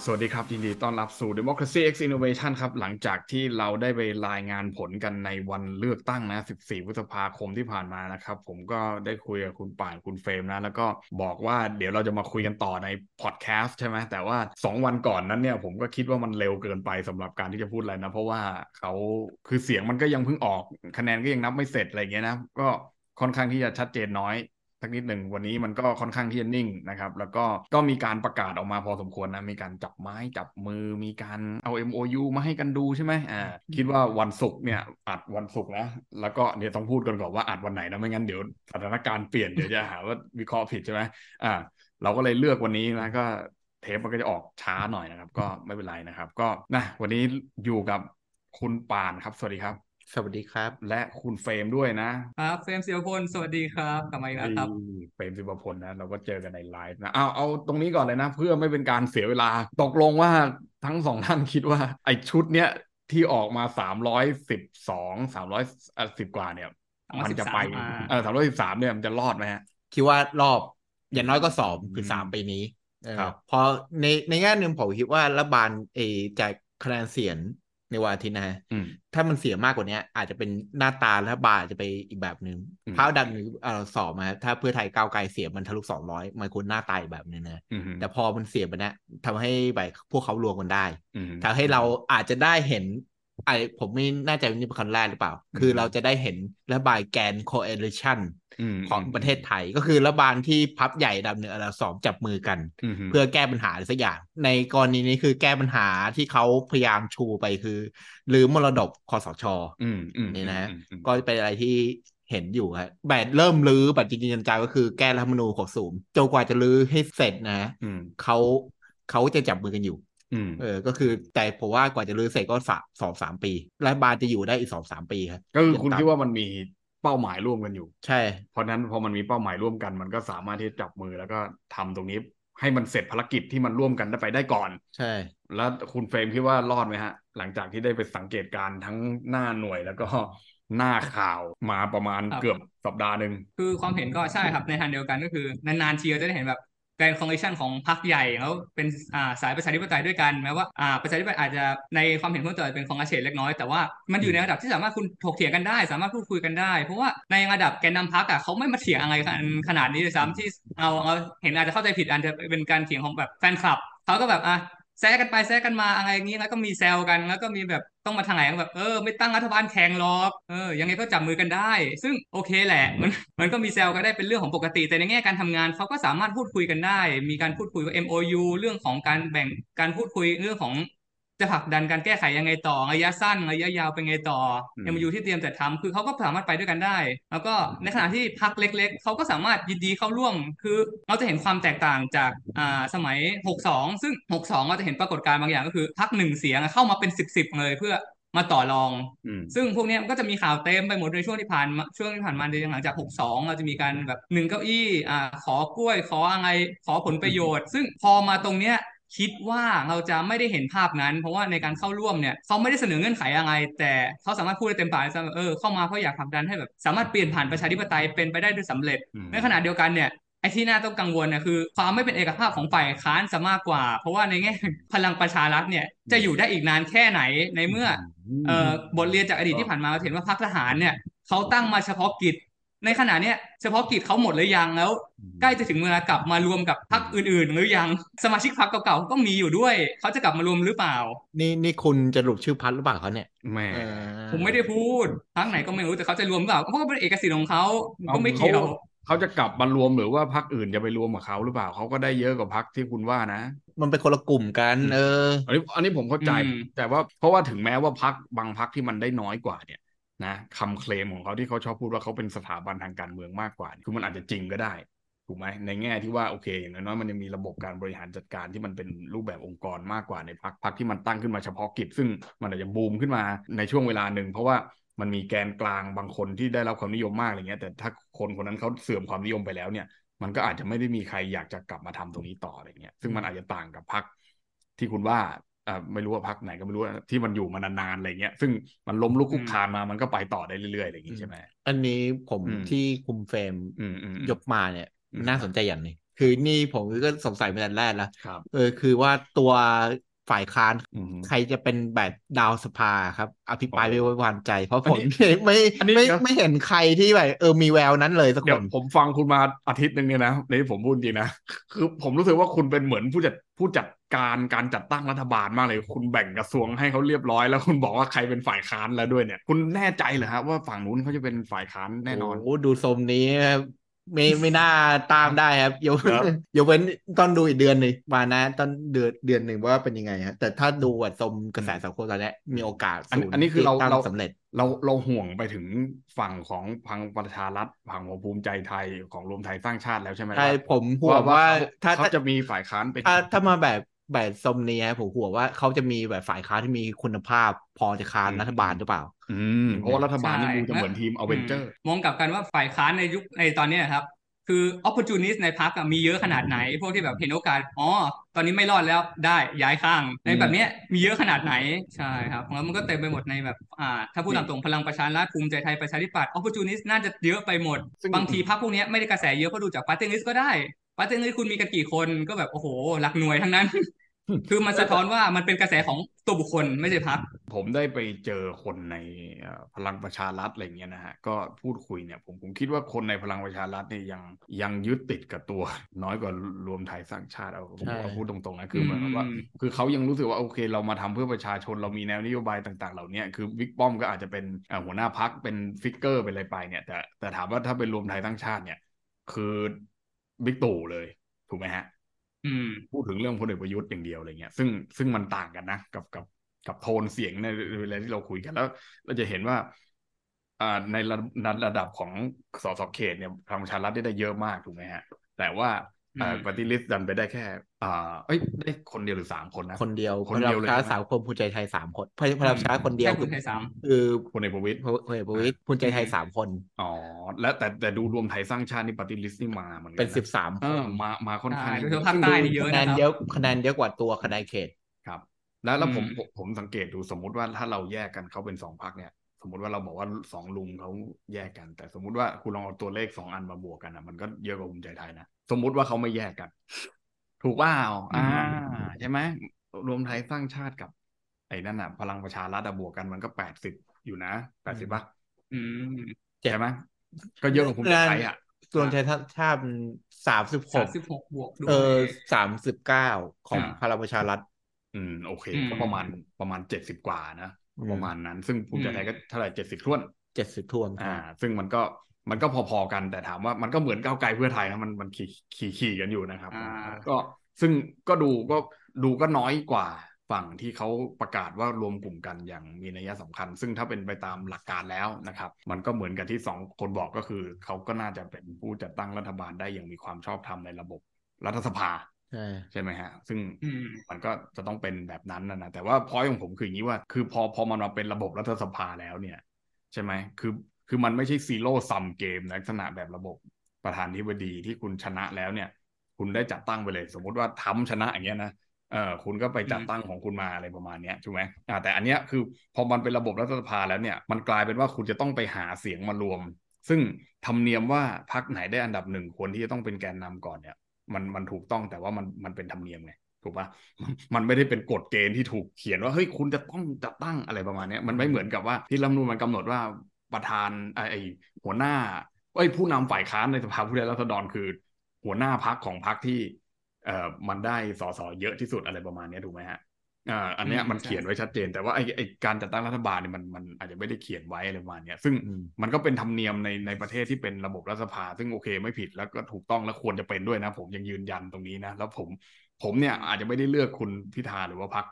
สวัสดีครับ ยินดีต้อนรับสู่ Democracy X Innovation ครับ หลังจากที่เราได้ไปรายงานผลกันในวันเลือกตั้งนะ 14 พฤษภาคมที่ผ่านมานะครับ ผมก็ได้คุยกับคุณป่านคุณเฟรมนะ แล้วก็บอกว่าเดี๋ยวเราจะมาคุยกันต่อในพอดแคสต์ใช่ไหม แต่ว่า 2 วันก่อนนั้นเนี่ย ผมก็คิดว่ามันเร็วเกินไปสำหรับการที่จะพูดอะไรนะ เพราะว่าเขาคือเสียงมันก็ยังเพิ่งออกคะแนนก็ยังนับไม่เสร็จอะไรเงี้ยนะ ก็ค่อนข้างที่จะชัดเจนน้อย สักนิดหนึ่งวันนี้มันก็ค่อนข้างที่จะนิ่งนะครับ แล้วก็ก็มีการประกาศออกมาพอสมควรนะมีการจับไม้จับมือมีการเอา MOU มาให้กันดูใช่ไหมอ่าคิดว่าวันศุกร์เนี่ยอัดวันศุกร์นะแล้วก็เนี่ยต้องพูดกันก่อนว่าอัดวันไหนนะไม่งั้นเดี๋ยวสถานการณ์เปลี่ยนเดี๋ยวจะหาว่าวิเคราะห์ผิดใช่ไหมอ่าเราก็เลยเลือกวันนี้นะก็เทปมันก็จะออกช้าหน่อยนะครับ ก็ไม่เป็นไรนะครับ ก็นะวันนี้อยู่กับคุณปานครับ สวัสดีครับ สวัสดีครับ และคุณเฟรมด้วยนะครับเฟรมศิวพลสวัสดีครับกลับมาอีกแล้วครับเฟรมศิวพลนะเราก็เจอกันในไลฟ์นะเอาเอาตรงนี้ก่อนเลยนะ เพื่อไม่เป็นการเสียเวลา ตกลงว่าทั้งสองท่านคิดว่า ไอชุดเนี้ยที่ออกมาสามร้อยสิบสองสามร้อยสิบกว่าเนี่ย มันจะไปเออสามร้อยสิบสามเนี่ยมันจะรอดไหมฮะคิดว่ารอบอย่างน้อยก็สอบคือสามปีนี้ครับพอในในแง่หนึ่งผมคิดว่ารัฐบาลเอจากคะแนนเสียง ในวันอาทิตย์นะฮะถ้ามันเสียมากกว่านี้อาจจะเป็นหน้าตาและบาจะไปอีกแบบหนึ่งพาวดันหรือสอบมา ถ้าเพื่อไทยก้าวไกลเสียมันทะลุสองร้อยมันควรหน้าตายแบบนึงนะแต่พอมันเสียไปนะทำให้แบบพวกเขารวมกันได้ทำให้เราอาจจะได้เห็น ไอผมไม่แน่ใจว่านี่เป็นคำแรกหรือเปล่า คือเราจะได้เห็นรัฐบาลแกนโคเอลิชันของประเทศไทยก็คือรัฐบาลที่พับใหญ่ดำเนินอันดับสองจับมือกัน เพื่อแก้ปัญหาสักอย่าง ในกรณีนี้คือแก้ปัญหาที่เขาพยายามชูไปคือหรือมรดกคอสชนี่นะ ก็เป็นอะไรที่เห็นอยู่ครับแบบเริ่มรื้อแบบจริงๆจังก็คือแก้รัฐมนูญหกสูงจนกว่าจะรื้อให้เสร็จนะเขาเขาจะจับมือกันอยู่ เออ ก็คือแต่ผมว่ากว่าจะรื้อเสร็จก็สามสองสามปีรัฐบาลจะอยู่ได้อีกสองสามปีครับก็คือคุณคิดว่ามันมีเป้าหมายร่วมกันอยู่ ใช่ เพราะนั้นพอมันมีเป้าหมายร่วมกัน มันก็สามารถที่จะจับมือแล้วก็ทำตรงนี้ ให้มันเสร็จภารกิจที่มันร่วมกันได้ไปได้ก่อน ใช่ แล้วคุณเฟรมคิดว่ารอดไหมฮะ หลังจากที่ได้ไปสังเกตการทั้งหน้าหน่วยแล้วก็หน้าข่าวมาประมาณเกือบสัปดาห์หนึ่งคือความเห็นก็ใช่ครับในทางเดียวกันก็คือนานๆทีเราจะได้เห็นแบบ การคอนเนคชันของพรรคใหญ่เขาเป็นาสายประชาธิปไตยด้วยกันแม้ว่าประชาธิปไตยอาจจะในความเห็นเพิ่มเติมเป็นของอาเฉดเล็กน้อยแต่ว่ามันอยู่ในระดับที่สามารถคุณถกเถียงกันได้ สามารถพูดคุยกันได้ เพราะว่าในระดับแกนนำพรรคอะเขาไม่มาเถียงอะไรขนาดนี้เลยซ้ำที่เอาเอาเห็นอาจจะเข้าใจผิดอาจจะเป็นการเถียงของแบบแฟนคลับเขาก็แบบอะ แซะกันไปแซะกันมาอะไรอย่างนี้แล้วก็มีแซวกัน แล้วก็มีแบบต้องมาทางไหนแบบเออไม่ตั้งรัฐบาลแข่งหรอกเออยังไงก็จับมือกันได้ ซึ่งโอเคแหละ มันมันก็มีแซวกันได้เป็นเรื่องของปกติ แต่ในแง่การทำงานเขาก็สามารถพูดคุยกันได้ มีการพูดคุยกับ MOU เรื่องของการแบ่งการพูดคุยเรื่องของ จะผลักดันการแก้ไขยังไงต่อระยะสั้นระยะยาวเป็นไงต่อยังอยู่ที่เตรียมแต่ทำคือเขาก็สามารถไปด้วยกันได้ แล้วก็ในขณะที่พักเล็ก ๆเขาก็สามารถยินดีเข้าร่วม คือเราจะเห็นความแตกต่างจากอ่าสมัย 62 ซึ่ง 62เราจะเห็นปรากฏการณ์บางอย่างก็คือพักหนึ่งเสียงเข้ามาเป็น 10บๆเลยเพื่อมาต่อรอง ซึ่งพวกนี้ก็จะมีข่าวเต็มไปหมดในช่วงที่ผ่านช่วงที่ผ่านมาในหลังจาก 62 เราจะมีการแบบหนึ่งเก้าอี้อ่าขอกล้วยขออะไรขอผลประโยชน์ ซึ่งพอมาตรงเนี้ย คิดว่าเราจะไม่ได้เห็นภาพนั้น เพราะว่าในการเข้าร่วมเนี่ยเขาไม่ได้เสนอเงื่อนไขอะไร แต่เขาสามารถพูดได้เต็มปากเออเข้ามาเพราะอยากผลักดันให้แบบสามารถเปลี่ยนผ่านประชาธิปไตยเป็นไปได้ด้วยสำเร็จ ในขณะเดียวกันเนี่ยไอ้ที่น่าต้องกังวลนะคือ ความไม่เป็นเอกภาพของฝ่ายค้านจะมากกว่า เพราะว่าในแง่พลังประชารัฐเนี่ยจะอยู่ได้อีกนานแค่ไหนในเมื่อเอ่อบทเรียนจากอดีตที่ผ่านมาเราเห็นว่าพรรคทหารเนี่ยเขาตั้งมาเฉพาะกิจ ในขณะเนี้ยเฉพาะกิจเขาหมดหรือยังแล้ว ใกล้จะถึงเวลากลับมารวมกับพรรคอื่น ๆ หรือยังสมาชิกพรรคเก่าๆก็มีอยู่ด้วย เขาจะกลับมารวมหรือเปล่า นี่นี่คุณจะหลุดชื่อพักหรือเปล่าเขาเนี่ยแม่ผมไม่ได้พูดพรรคไหนก็ไม่รู้แต่เขาจะรวมหรือเปล่าเพราะว่าเป็นเอกสิทธิ์ของเขาก็ไม่เกี่ยวเขาจะกลับมารวมหรือว่าพรรคอื่นจะไปรวมกับเขาหรือเปล่าเขาก็ได้เยอะกว่าพรรคที่คุณว่านะ มันเป็นคนละกลุ่มกันเอออันนี้อันนี้ผมเข้าใจแต่ว่าเพราะว่าถึงแม้ว่าพรรคบางพรรคที่มันได้น้อยกว่าเนี่ย นะคำเคลมของเขาที่เขาชอบพูดว่าเขาเป็นสถาบันทางการเมืองมากกว่า คือมันอาจจะจริงก็ได้ถูกไหมในแง่ที่ว่าโอเคอย่างน้อยมันยังมีระบบการบริหารจัดการที่มันเป็นรูปแบบองค์กรมากกว่าในพักพักที่มันตั้งขึ้นมาเฉพาะกิจ ซึ่งมันอาจจะบูมขึ้นมาในช่วงเวลาหนึ่งเพราะว่ามันมีแกนกลางบางคนที่ได้รับความนิยมมากอะไรเงี้ยแต่ถ้าคนคนนั้นเขาเสื่อมความนิยมไปแล้วเนี่ย มันก็อาจจะไม่ได้มีใครอยากจะกลับมาทำตรงนี้ต่ออะไรเงี้ยซึ่งมันอาจจะต่างกับพักที่คุณว่า อ่าไม่รู้ว่าพักไหนก็ไม่รู้ที่มันอยู่มานานๆอะไรเงี้ย ซึ่งมันล้มลุกคุกคานมามันก็ไปต่อได้เรื่อยๆอะไรอย่างงี้ใช่ไหมอันนี้ผมที่คุมเฟรมยกมาเนี่ยน่าสนใจอย่างนึงคือนี่ผมก็สงสัยมาแต่แรกแล้วครับเออคือว่าตัว ฝ่ายค้านอืมใครจะเป็นแบบดาวสภาครับ อภิปรายโอ้ไม่โหไว้วางใจ เพราะอัผนมนี้ไม่อันนี้ไม่เดี๋ยวไม่เห็นใครที่แบบเออมีแววนั้นเลยสักเดี๋คยวนผมฟังคุณมาอาทิตย์หนึ่งเนี่ยนะนี่ผมพูดจริงนะคือผมรู้สึกว่าคุณเป็นเหมือนผู้จัดผู้จัดการการจัดตั้งรัฐบาลมากเลย คุณแบ่งกระทรวงให้เขาเรียบร้อย แล้วคุณบอกว่าใครเป็นฝ่ายค้านแล้วด้วยเนี่ย คุณแน่ใจเหรอครับว่าฝั่งนู้นเขาจะเป็นฝ่ายค้านแน่นอนโอ้ดูทรงนี้ครับ ไม่ไม่น่าตามได้ครับยกครับยกเว้นต้องดูอีกเดือนหนึ่งมานะต้นเดือนเดือนหนึ่งว่าเป็นยังไงฮะแต่ถ้าดูว่าทรงกระแสสังคมตอนนี้มีโอกาสอันสูงอันนี้คือเราที่ตั้งเราสำเร็จเราเราห่วงไปถึงฝั่งของพังประชารัฐฝั่งของภูมิใจไทยของรวมไทยสร้างชาติแล้วใช่ไหมใช่ว่าผมห่วงว่าถ้าถ้าเขาจะมีฝ่ายค้านเป็นถ้าถ้ามาแบบแบบทรงนี้ฮะผมห่วงว่าเขาจะมีแบบฝ่ายค้านที่มีคุณภาพพอจะค้านอืมรัฐบาลหรือเปล่า อืมเพราะว่ารัฐบาลนี่ใช่ดูจะเหมือนทีมอเวนเจอร์ มองกลับกันว่าฝ่ายค้านในยุคในตอนเนี้ยครับ คือ opportunist ในพรรคอะมีเยอะขนาดไหน พวกที่แบบเห็นโอกาสอ๋อตอนนี้ไม่รอดแล้วได้ย้ายข้าง ในแบบเนี้ยมีเยอะขนาดไหนใช่ครับแล้วมันก็เต็มไปหมดในแบบอ่าถ้าพูดตามตรงพลังประชารัฐภูมิใจไทยประชาธิปัตย์ opportunist น่าจะเยอะไปหมดซึ่งบางทีพรรคพวกเนี้ยไม่ได้กระแสเยอะเพราะดูจาก party list ก็ได้ party list คุณมีกันกี่คนก็แบบโอ้โหหลักหน่วยทั้งนั้น คือมันสะท้อนว่ามันเป็นกระแสของตัวบุคคลไม่ใช่พรรคผมได้ไปเจอคนในเอ่อพลังประชารัฐอะไรเงี้ยนะฮะก็พูดคุยเนี่ยผมผมคิดว่าคนในพลังประชารัฐเนี่ยยังยังยึดติดกับตัว น้อยกว่ารวมไทยสร้างชาติเอาผมใช่เอาพูดตรงๆนะคือเหมือนกับว่าอืมคือเขายังรู้สึกว่าโอเค เรามาทำเพื่อประชาชนเรามีแนวนโยบายต่างๆ เหล่านี้คือบิ๊กป้อมก็อาจจะเป็นเอ่อหัวหน้าพรรคเป็น figure เป็นอะไรไปเนี่ย แต่แต่ถามว่าถ้าเป็นรวมไทยสร้างชาติเนี่ย คือบิ๊กตู่เลยถูกไหมฮะอืม พูดถึงเรื่องพลเอกประยุทธ์อย่างเดียวอะไรเงี้ยซึ่งซึ่งมันต่างกันนะกับกับกับโทนเสียงในเวลาที่เราคุยกันแล้ว เราจะเห็นว่าอ่าในระระดับของสสเขตเนี่ยพลังประชารัฐได้ได้เยอะมากถูกไหมฮะ แต่ว่า อ่าอืมปฏิริษีดันไปได้แค่ อ่า เอ้ยได้คนเดียวหรือสามคนนะ คนเดียวคนเดียวเลยพลังประชาใช่ไหมสามคนภูมิใจไทยสามคนพลังประชาคนเดียวแค่คุณไทยสามคือพลเอกประวิตยพลเอกประวิตรภูมิใจไทยสามคน อ๋อ แล้วแต่แต่ดูรวมไทยสร้างชาตินี่ปฏิริษีนี่มาเหมือนกัเป็นนะสิบสามเอคนอมามาค่อนข้างใช่โดยเฉพาะภาคใต้นี่เยอะคะแนนะนครับเยอะคะแนนเยอะกว่าตัวคะแนนเขตครับ แล้วแล้วผมอืมผมผมสังเกตดูสมมุติว่าถ้าเราแยกกันเขาเป็นสองพักเนี่ยสมมติว่าเราบอกว่าสองลุงเขาแยกกัน แต่สมมุติว่าคุณลองเอาตัวเลขสองอันมาบวกกันนะมันก็เยอะกว่าภูมิใจไทยนะ สมมุติว่าเขาไม่แยกกัน ถูกว่าอ่า ใช่ไหมรวมไทยสร้างชาติกับ ไอ้นั่นอะ พลังประชารัฐอะบวกกันมันก็แปดสิบอยู่นะแปดสิบป่ะอืมใช่ไหมก็เยอะกว่าภูมิใจไทยอะส่วนไทยชาติสามสิบหสากมสิบหกบวกด้วยเออสามสิบเก้าของอ่าพลังประชารัฐอืม โอเคอืมก็ประมาณประมาณเจ็ดสิบกว่านะอืมประมาณนั้น ซึ่งภูมิใจไทยอืมก็เท่าไหร่เจ็ดสิบท้วนเจ็ดสิบทวน อ่า ซึ่งมันก็ มันก็พอๆกันแต่ถามว่ามันก็เหมือนก้าวไกลเพื่อไทยนะมันมันขี่ขี่ขี่กันอยู่นะครับอ่าก็ซึ่งก็ดูก็ดูก็น้อยกว่าฝั่งที่เขาประกาศว่ารวมกลุ่มกันอย่างมีนัยสำคัญ ซึ่งถ้าเป็นไปตามหลักการแล้วนะครับ มันก็เหมือนกับที่สองคนบอกก็คือเขาก็น่าจะเป็นผู้จัดตั้งรัฐบาลได้อย่างมีความชอบธรรมในระบบรัฐสภาใช่ใช่ไหมฮะ ซึ่งอืมมันก็จะต้องเป็นแบบนั้นนะนะแต่ว่าพอยของผมคืออย่างนี้ว่า คือพอพอมันมาเป็นระบบรัฐสภาแล้วเนี่ย ใช่ไหมคือ คือมันไม่ใช่ซีโร่ซัมเกมลักษณะแบบระบบประธานธิบดีที่คุณชนะแล้วเนี่ย คุณได้จัดตั้งไปเลย สมมุติว่าทำชนะอย่างเงี้ยนะเออคุณก็ไปจัดตั้งของคุณมาอะไรประมาณเนี้ยถูกไหมอ่าแต่อันเนี้ยคือพอมันเป็นระบบรัฐสภาแล้วเนี่ยมันกลายเป็นว่าคุณจะต้องไปหาเสียงมารวม ซึ่งธรรมเนียมว่าพักไหนได้อันดับหนึ่งคนที่จะต้องเป็นแกนนำก่อนเนี่ย มันมันถูกต้องแต่ว่ามันมันเป็นธรรมเนียมไงถูกปะมันไม่ได้เป็นกฎเกณฑ์ที่ถูกเขียนว่าเฮ้ยคุณจะต้องจัดตั้งอะไรประมาณนี้มันไม่เหมือนกับว่าที่รัฐมนูญมันกำหนดว่า ประธานไอ้ไอ้หัวหน้าเอ้ยผู้นำฝ่ายค้านในสภาผู้แทนราษฎรคือ หัวหน้าพักของพักที่เอ่อมันได้สสเยอะที่สุดอะไรประมาณเนี้ยถูกไหมฮะอ่าอันเนี้ยอืมมันใช่เขียนไว้ชัดเจน แต่ว่าไอ้ไอ้การจัดตั้งรัฐบาลเนี่ยมันมันอาจจะไม่ได้เขียนไว้อะไรประมาณเนี้ยซึ่งอืมมันก็เป็นธรรมเนียมในในประเทศที่เป็นระบบรัฐสภา ซึ่งโอเคไม่ผิดแล้วก็ถูกต้องและควรจะเป็นด้วยนะ ผมยังยืนยันตรงนี้นะ แล้วผมผมเนี่ยอาจจะไม่ได้เลือกคุณพิธาหรือว่าพัก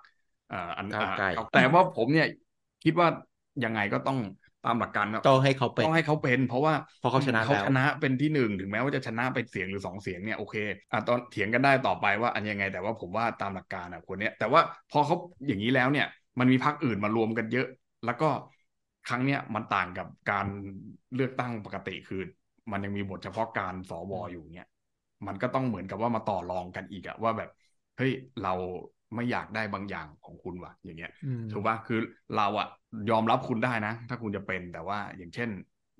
อ่าอันก้าวไกลอ่าแต่ว่าผมเนี่ยคิดว่ายังไงก็ต้อง ตามหลักการนะต้องให้เขาเป็นต้องให้เขาเป็น เพราะว่าเพราะเขาชนะเขาแล้วชนะเป็นที่หนึ่งถึงแม้ว่าจะชนะเป็นเสียงหรือสองเสียงเนี่ยโอเคอะตอนเถียงกันได้ต่อไปว่าอันยังไง แต่ว่าผมว่าตามหลักการอะคนเนี้ยแต่ว่าพอเขาอย่างนี้แล้วเนี่ย มันมีพรรคอื่นมารวมกันเยอะ แล้วก็ครั้งเนี้ยมันต่างกับการเลือกตั้งปกติคือ มันยังมีบทเฉพาะการสวอยู่เนี่ยมันก็ต้องเหมือนกับว่ามาต่อรองกันอีกอะว่าแบบเฮ้ยเรา ไม่อยากได้บางอย่างของคุณว่ะ อย่างเงี้ยอืมถูกปะคือเราอะยอมรับคุณได้นะ ถ้าคุณจะเป็นแต่ว่าอย่างเช่น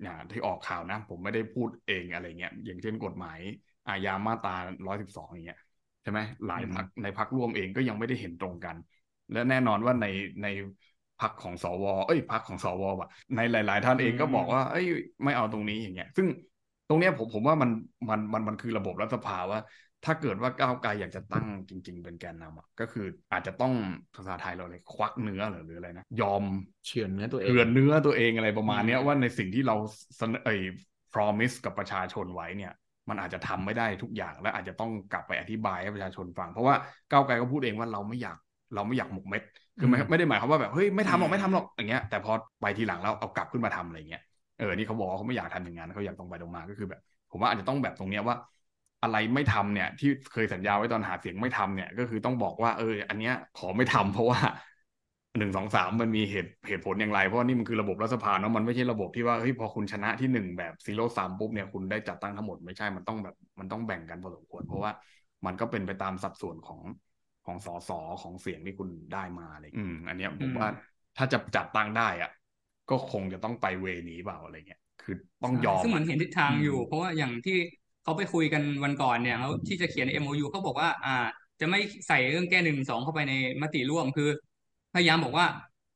อย่างที่ออกข่าวนะ ผมไม่ได้พูดเองอะไรเงี้ยอย่างเช่นกฎหมายอาญามาตราร้อยสิบสองอย่างเงี้ยใช่ไหมหลายพักในพักร่วมเองก็ยังไม่ได้เห็นตรงกัน และแน่นอนว่าในในพักของสว เอ้ยพักของสวว่ะ ในหลาย ๆ ท่านเองก็บอกว่า เอ้ยไม่เอาตรงนี้อย่างเงี้ย ซึ่งตรงเนี้ยผมผมว่ามันมันมันมันคือระบบรัฐสภาว่า ถ้าเกิดว่าก้าวไกลอยากจะตั้งจริง ๆ เป็นแกนนำอะก็คืออาจจะต้องภาษาไทยเราเลยควักเนื้อหรืออะไรนะยอมเฉือนเนื้อตัวเองเฉือนเนื้อตัวเองอะไรประมาณนี้ว่าในสิ่งที่เราเอ้ย promise กับประชาชนไว้เนี่ย มันอาจจะทำไม่ได้ทุกอย่าง และอาจจะต้องกลับไปอธิบายให้ประชาชนฟัง เพราะว่าก้าวไกลก็พูดเองว่าเราไม่อยากเราไม่อยากหมกเม็ดคือไม่ไม่ได้หมายความว่าแบบเฮ้ยไม่ทำหรอกไม่ทำหรอกอย่างเงี้ยแต่พอไปทีหลังแล้วเอากลับขึ้นมาทำอะไรเงี้ยเออนี่เขาบอกว่าเขาไม่อยากทำอย่างนั้นเขาอยากตรงไปตรงมาก็คือแบบ ผมว่าอาจจะต้องแบบตรงเนี้ยว่า อะไรไม่ทำเนี่ย ที่เคยสัญญาไว้ตอนหาเสียงไม่ทำเนี่ย ก็คือต้องบอกว่า เออ อันเนี้ยขอไม่ทำเพราะว่าหนึ่งสองสามมันมีเหตุเหตุผลอย่างไร เพราะนี่มันคือระบบรัฐสภาเนาะมันไม่ใช่ระบบที่ว่าเฮ้ยพอคุณชนะที่หนึ่งแบบซีโร่สามปุ๊บเนี่ยคุณได้จัดตั้งทั้งหมดไม่ใช่มันต้องแบบ มันต้องแบ่งกันพอสมควรเพราะว่ามันก็เป็นไปตามสัดส่วนของของสสของเสียงที่คุณได้มาอะไรอืม อันเนี้ยผมว่าถ้าจะจัดตั้งได้อะ ก็คงจะต้องไปเวนี้เปล่าอะไรเงี้ยคือต้องยอมซึ่งเหมือนเห็นทิศทางอยู่ เพราะว่าอย่างที่ เขาไปคุยกันวันก่อนเนี่ยเขาที่จะเขียน MOU เขาบอกว่า อ่า จะไม่ใส่เรื่องแก้หนึ่งสองเข้าไปในมติร่วมคือ พยายามบอกว่า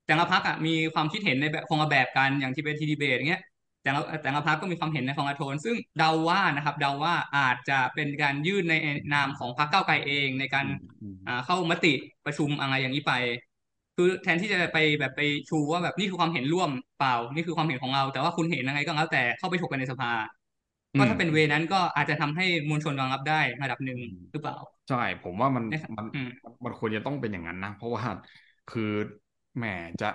แต่ละพักอะมีความคิดเห็นในแบบคงแบบกันอย่างที่เป็นทีดีเบตอย่างเงี้ยแต่ละแต่ละพักก็มีความเห็นในของอาโทน ซึ่งเดาว่านะครับเดาว่าอาจจะเป็นการยื่นในนามของพรรคเก้าไกลเองในการเข้ามติประชุมอะไรอย่างนี้ไป คือแทนที่จะไปแบบไปชูว่าแบบนี่คือความเห็นร่วมเปล่า นี่คือความเห็นของเรา แต่ว่าคุณเห็นยังไงก็แล้วแต่เข้าไปถกกันในสภา ก็ถ้าเป็นเวนั้นก็อาจจะทำให้มวลชนรองรับได้ระดับหนึ่งหรือเปล่า ใช่ ผมว่ามันมันมันควรจะต้องเป็นอย่างนั้นนะ เพราะว่าคือแหมจะ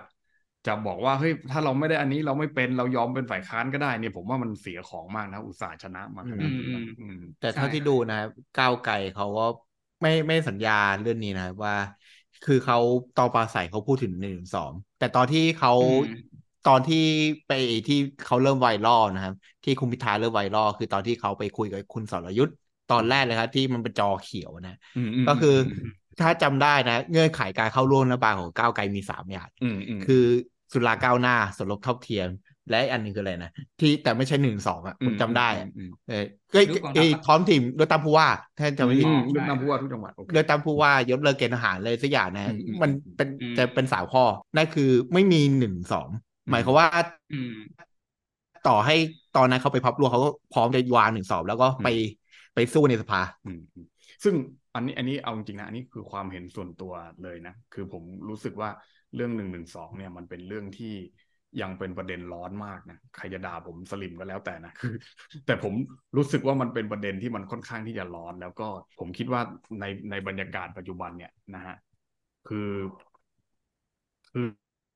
จะบอกว่าเฮ้ยถ้าเราไม่ได้อันนี้เราไม่เป็นเรายอมเป็นฝ่ายค้านก็ได้เนี่ยผมว่ามันเสียของมากนะ อุตสาห์ชนะมาขนาดนี้แต่เท่าที่ดูนะก้าวไกลเขาก็ไม่ไม่สัญญาเรื่องนี้นะว่า คือเขาตอนปราศรัยเขาพูดถึงหนึ่งสองแต่ตอนที่เขา ตอนที่ไปที่เขาเริ่มไวรัลนะครับ ที่คุณพิธาเริ่มไวรัลคือตอนที่เขาไปคุยกับคุณสรยุทธ์ตอนแรกเลยครับ ที่มันเป็นจอเขียวนะ ก็คือถ้าจำได้นะ เงื่อนไขการเข้าร่วมรัฐบาลของก้าวไกลมีสามอย่างคือสุราก้าวหน้าสมรสเท่าเทียม และอันนึงคืออะไรนะที่แต่ไม่ใช่หนึ่งสองอะผมจำได้เออก็ไอ้พร้อมทีมโดยตามผู้ว่าแทนจะไม่ผิดเลือกตามผู้ว่าทุกจังหวัดโดยตามผู้ว่ายศเลิกเกณฑ์ทหารเลยสักอย่างนะ มันเป็นจะเป็นสาวข้อนั่นคือไม่มีหนึ่งสอง หมายความว่าต่อให้ตอนนั้นเขาไปพับรวมเขาก็พร้อมจะวางหนึ่งสอบแล้วก็ไปไปสู้ในสภาซึ่งอันนี้อันนี้เอาจริงนะอันนี้คือความเห็นส่วนตัวเลยนะ คือผมรู้สึกว่าเรื่องหนึ่งหนึ่งสองเนี่ยมันเป็นเรื่องที่ยังเป็นประเด็นร้อนมากนะใครจะด่าผมสลิมก็แล้วแต่นะคือ แต่ผมรู้สึกว่ามันเป็นประเด็นที่มันค่อนข้างที่จะร้อน แล้วก็ผมคิดว่าในในบรรยากาศปัจจุบันเนี่ยนะฮะคือคือ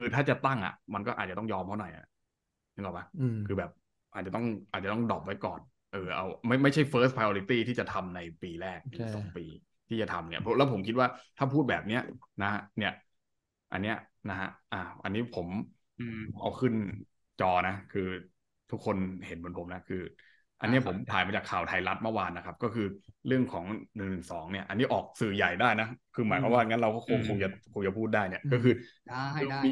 คือถ้าจะตั้งอะ มันก็อาจจะต้องยอมเขาหน่อยอะนึกออกปะคือแบบอาจจะต้องอาจจะต้องดรอปไว้ก่อน เออเอาไม่ไม่ใช่ first priority ที่จะทำในปีแรกสองปีที่จะทำเนี่ยแล้วผมคิดว่าถ้าพูดแบบเนี้ยนะเนี่ย อันเนี้ยนะฮะอ่า อันนี้ผมเอาขึ้นจอนะ คือทุกคนเห็นบนผมนะ คือ อันนี้ผมถ่ายมาจากข่าวไทยรัฐเมื่อวานนะครับ ก็คือเรื่องของหนึ่งหนึ่งสองเนี่ย อันนี้ออกสื่อใหญ่ได้นะคือหมายความว่างั้นเราก็คงคงจะคงจะพูดได้เนี่ย ก็คือมี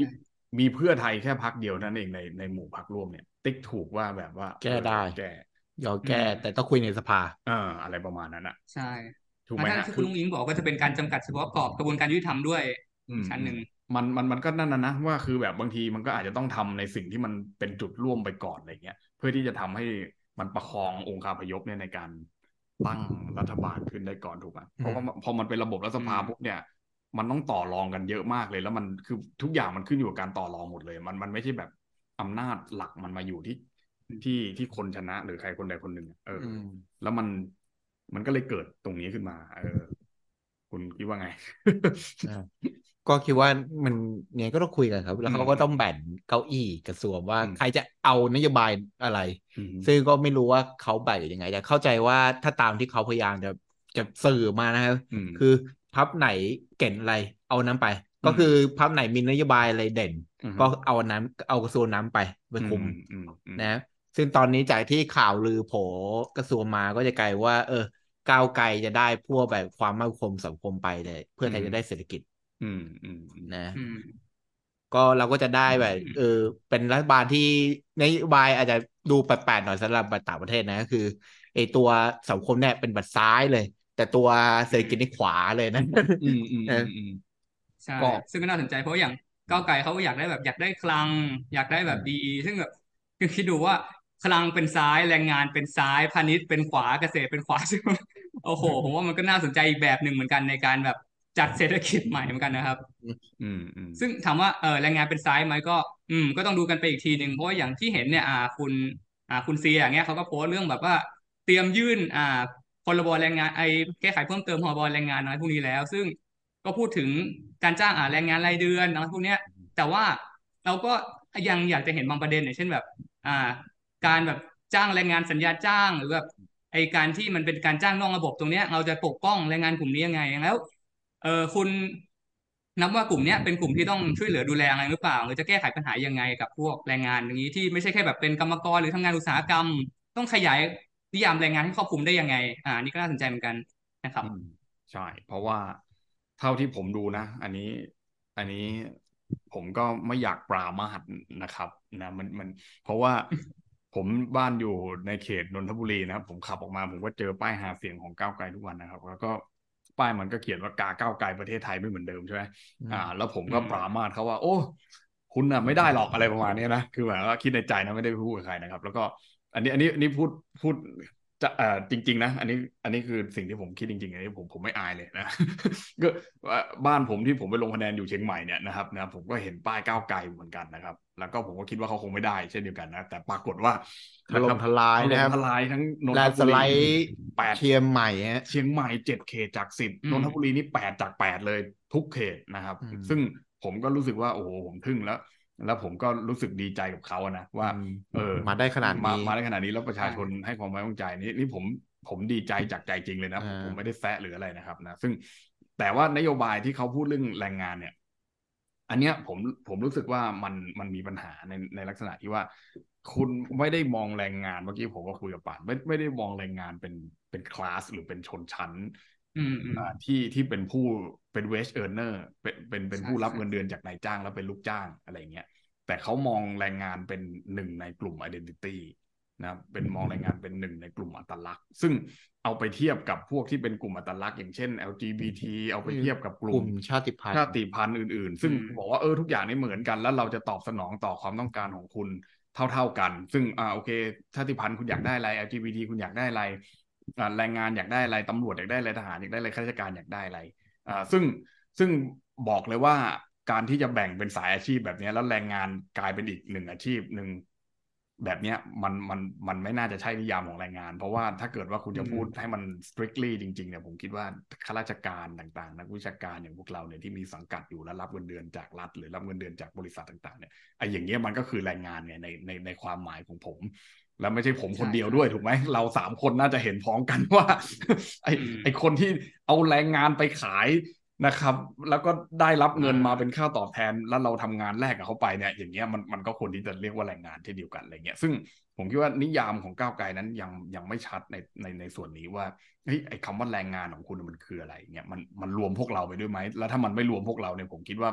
มีเพื่อไทยแค่พักเดียวนั่นเองในในหมู่พักร่วมเนี่ย ติ๊กถูกว่าแบบว่า แก้ได้แก้ยอมแก้ แต่ต้องคุยในสภาอ่าอะไรประมาณนั้นอะ ใช่ถูกไหมฮะที่คุณลุงอิงบอกก็จะเป็นการจำกัดเฉพาะกรอบกระบวนการยุติธรรมด้วยชั้นหนึ่งมันมันมันก็นั่นนะนะว่าคือแบบบางทีมันก็อาจจะต้องทำในสิ่งที่มันเป็นจุดร่วมไปก่อนอะไรเงี้ยเพื่อที่จะทำให้ มันประคององค์การพยพเนี่ยในการตั้งรัฐบาลขึ้นได้ก่อนถูกไหมเพราะว่าพอมันเป็นระบบรัฐสภาปุ๊บเนี่ย มันต้องต่อรองกันเยอะมากเลย แล้วมันคือทุกอย่างมันขึ้นอยู่กับการต่อรองหมดเลย มันมันไม่ใช่แบบอำนาจหลักมันมาอยู่ที่ที่ที่คนชนะหรือใครคนใดคนหนึ่งเออ แล้วมันมันก็เลยเกิดตรงนี้ขึ้นมา เออ คุณคิดว่าไง ก็คิดว่ามันเนี่ยก็ต้องคุยกันครับ แล้วเขาก็ต้องแบ่งเก้าอี้กระทรวงว่า ใครจะเอานโยบายอะไร ซึ่งก็ไม่รู้ว่าเขาแบ่งยังไงแต่เข้าใจว่าถ้าตามที่เขาพยายามจะจะสื่อมานะครับ คือพับไหนเก่นอะไรเอาน้ำไป ก็คือพับไหนมีนโยบายอะไรเด่น ก็เอาน้ำเอากระทรวงน้ำไปไปคุมนะ ซึ่งตอนนี้จากที่ข่าวลือโผกระทรวงมาก็จะกลายว่า เออก้าวไกลจะได้พวกแบบความมั่นคงสังคมไปเลย เพื่อไทยจะได้เศรษฐกิจ อืมอืมนะก็เราก็จะได้แบบเออ เป็นรัฐบาลที่นโยบายอาจจะดูแปลกๆหน่อยสำหรับต่างประเทศนะก็คือไอตัวสังคมเนี่ยเป็นบัดซ้ายเลย แต่ตัวเศรษฐกิจนี่ขวาเลยนะอืมอืมอืมใช่ซึ่งก็น่าสนใจเพราะอย่างก้าวไกลเขาก็อยากได้แบบอยากได้คลัง อยากได้แบบดี ซึ่งแบบคือคิดดูว่าคลังเป็นซ้ายแรงงานเป็นซ้ายพาณิชย์เป็นขวาเกษตรเป็นขวาซึ่งโอ้โหผมว่ามันก็น่าสนใจอีกแบบหนึ่งเหมือนกันในการแบบ จัดเศรษฐกิจใหม่เหมือนกันนะครับอืมอืมซึ่งถามว่าเออแรงงานเป็นซ้ายไหมก็ อืม ก็ต้องดูกันไปอีกทีหนึ่งเพราะว่าอย่างที่เห็นเนี่ยอ่า คุณอ่าคุณเซียอย่างเงี้ยเขาก็โพสต์เรื่องแบบว่า เตรียมยื่น อ่าพรบแรงงานไอแก้ไขเพิ่มเติมพรบแรงงานอะไรพวกนี้แล้ว ซึ่งก็พูดถึงการจ้างอ่าแรงงานรายเดือนอะไรพวกเนี้ย แต่ว่าเราก็ยังอยากจะเห็นบางประเด็นอย่างเช่นแบบ อ่า การแบบจ้างแรงงานสัญญาจ้างหรือแบบไอการที่มันเป็นการจ้างนอกระบบตรงเนี้ยเราจะปกป้องแรงงานกลุ่มนี้ยังไงแล้ว เออคุณนับว่ากลุ่มนี้เป็นกลุ่มที่ต้องช่วยเหลือดูแลอะไรหรือเปล่าหรือจะแก้ไขปัญหายังไงกับพวกแรงงานอย่างนี้ที่ไม่ใช่แค่แบบเป็นกรรมกรหรือทำงานอุตสาหกรรม ต้องขยายนิยามแรงงานให้ครอบคลุมได้ยังไง อ่า นี่ก็น่าสนใจเหมือนกันนะครับใช่ เพราะว่าเท่าที่ผมดูนะ อันนี้อันนี้ผมก็ไม่อยากปรามาสนะครับนะมันมัน เพราะว่าผมบ้านอยู่ในเขตนนทบุรีนะครับผมขับออกมาผมก็เจอป้ายหาเสียงของก้าวไกลทุกวันนะครับ แล้วก็ ป้ายมันก็เขียนว่ากาก้าวไกลประเทศไทยไม่เหมือนเดิมใช่ไหมอ่า แล้วผมก็ปรามาสเขาว่า โอ้ คุณน่ะไม่ได้หรอกอะไรประมาณนี้นะ คือแบบว่าคิดในใจนะไม่ได้พูดกับใครนะครับ แล้วก็ อันนี้อันนี้อันนี้พูดพูด จะเอ่อจริง ๆ นะ อันนี้ อันนี้คือสิ่งที่ผมคิดจริงๆอันนี้ผมผมไม่อายเลยนะก็บ้านผมที่ผมไปลงคะแนนอยู่เชียงใหม่เนี่ยนะครับนะผมก็เห็นป้ายก้าวไกลเหมือนกันนะครับ แล้วก็ผมก็คิดว่าเขาคงไม่ได้เช่นเดียวกันนะ แต่ปรากฏว่าถล่มทลายนะครับทลายทั้งนนทบุรีแปดเชียงใหม่เชียงใหม่เจ็ดเขตจากสิบนนทบุรีนี่แปดจากแปดเลยทุกเขตนะครับ ซึ่งผมก็รู้สึกว่าโอ้โหผมทึ่งแล้ว แล้วผมก็รู้สึกดีใจกับเขานะว่า เออ มาได้ขนาดนี้มาได้ขนาดนี้แล้วประชาชนให้ความไว้วางใจนี่นี่ผมผมดีใจจากใจจริงเลยนะ ผมไม่ได้แซะหรืออะไรนะครับนะซึ่งแต่ว่านโยบายที่เขาพูดเรื่องแรงงานเนี่ย อันเนี้ยผมผมรู้สึกว่ามันมันมีปัญหาในในลักษณะที่ว่า คุณไม่ได้มองแรงงานเมื่อกี้ผมก็คุยกับป่านไม่ไม่ได้มองแรงงานเป็นเป็นคลาสหรือเป็นชนชั้นที่ที่เป็นผู้เป็นเวสเออร์เนอร์เป็นเป็นเป็นผู้รับเงินเดือนจากนายจ้างแล้วเป็นลูกจ้างอะไรเงี้ย แต่เขามองแรงงานเป็นหนึ่งในกลุ่ม identity นะเป็นมองแรงงานเป็นหนึ่งในกลุ่มอัตลักษณ์ ซึ่งเอาไปเทียบกับพวกที่เป็นกลุ่มอัตลักษณ์อย่างเช่น LGBT เอาไปเทียบกับกลุ่มชาติพันธุ์ชาติพันธุ์อื่น ๆ ซึ่งบอกว่าเออทุกอย่างนี่เหมือนกัน แล้วเราจะตอบสนองต่อความต้องการของคุณเท่า ๆกัน ซึ่งอ่าโอเค ชาติพันธุ์คุณอยากได้อะไร LGBT คุณอยากได้อะไรแรงงานอยากได้อะไรตำรวจอยากได้อะไรทหารอยากได้อะไรข้าราชการอยากได้อะไรอ่าซึ่งซึ่งบอกเลยว่า การที่จะแบ่งเป็นสายอาชีพแบบนี้แล้วแรงงานกลายเป็นอีกหนึ่งอาชีพหนึ่งแบบเนี้ยมันมันมันไม่น่าจะใช่นิยามของแรงงาน เพราะว่าถ้าเกิดว่าคุณจะพูดให้มัน strictly จริงๆเนี่ยผมคิดว่าข้าราชการต่างๆ นักวิชาการอย่างพวกเราเนี่ยที่มีสังกัดอยู่แล้วรับเงินเดือนจากรัฐ หรือรับเงินเดือนจากบริษัทต่างๆเนี่ยไอ้อย่างเงี้ยมันก็คือแรงงานไงในในในความหมายของผม แล้วไม่ใช่ผมคนเดียวด้วยถูกไหมเราสามคนน่าจะเห็นพ้องกันว่าไอ้ไอ้คนที่เอาแรงงานไปขาย นะครับ แล้วก็ได้รับเงินมาเป็นค่าตอบแทน แล้วเราทำงานแลกกับเขาไปเนี่ย อย่างเงี้ยมันมันก็ควรที่จะเรียกว่าแรงงานที่เดียวกันอะไรเงี้ย ซึ่งผมคิดว่านิยามของก้าวไกลนั้นยังยังไม่ชัดในในในส่วนนี้ว่าเฮ้ยไอ้คำว่าแรงงานของคุณมันคืออะไรเงี้ยมันมันรวมพวกเราไปด้วยไหมแล้วถ้ามันไม่รวมพวกเราเนี่ยผมคิดว่า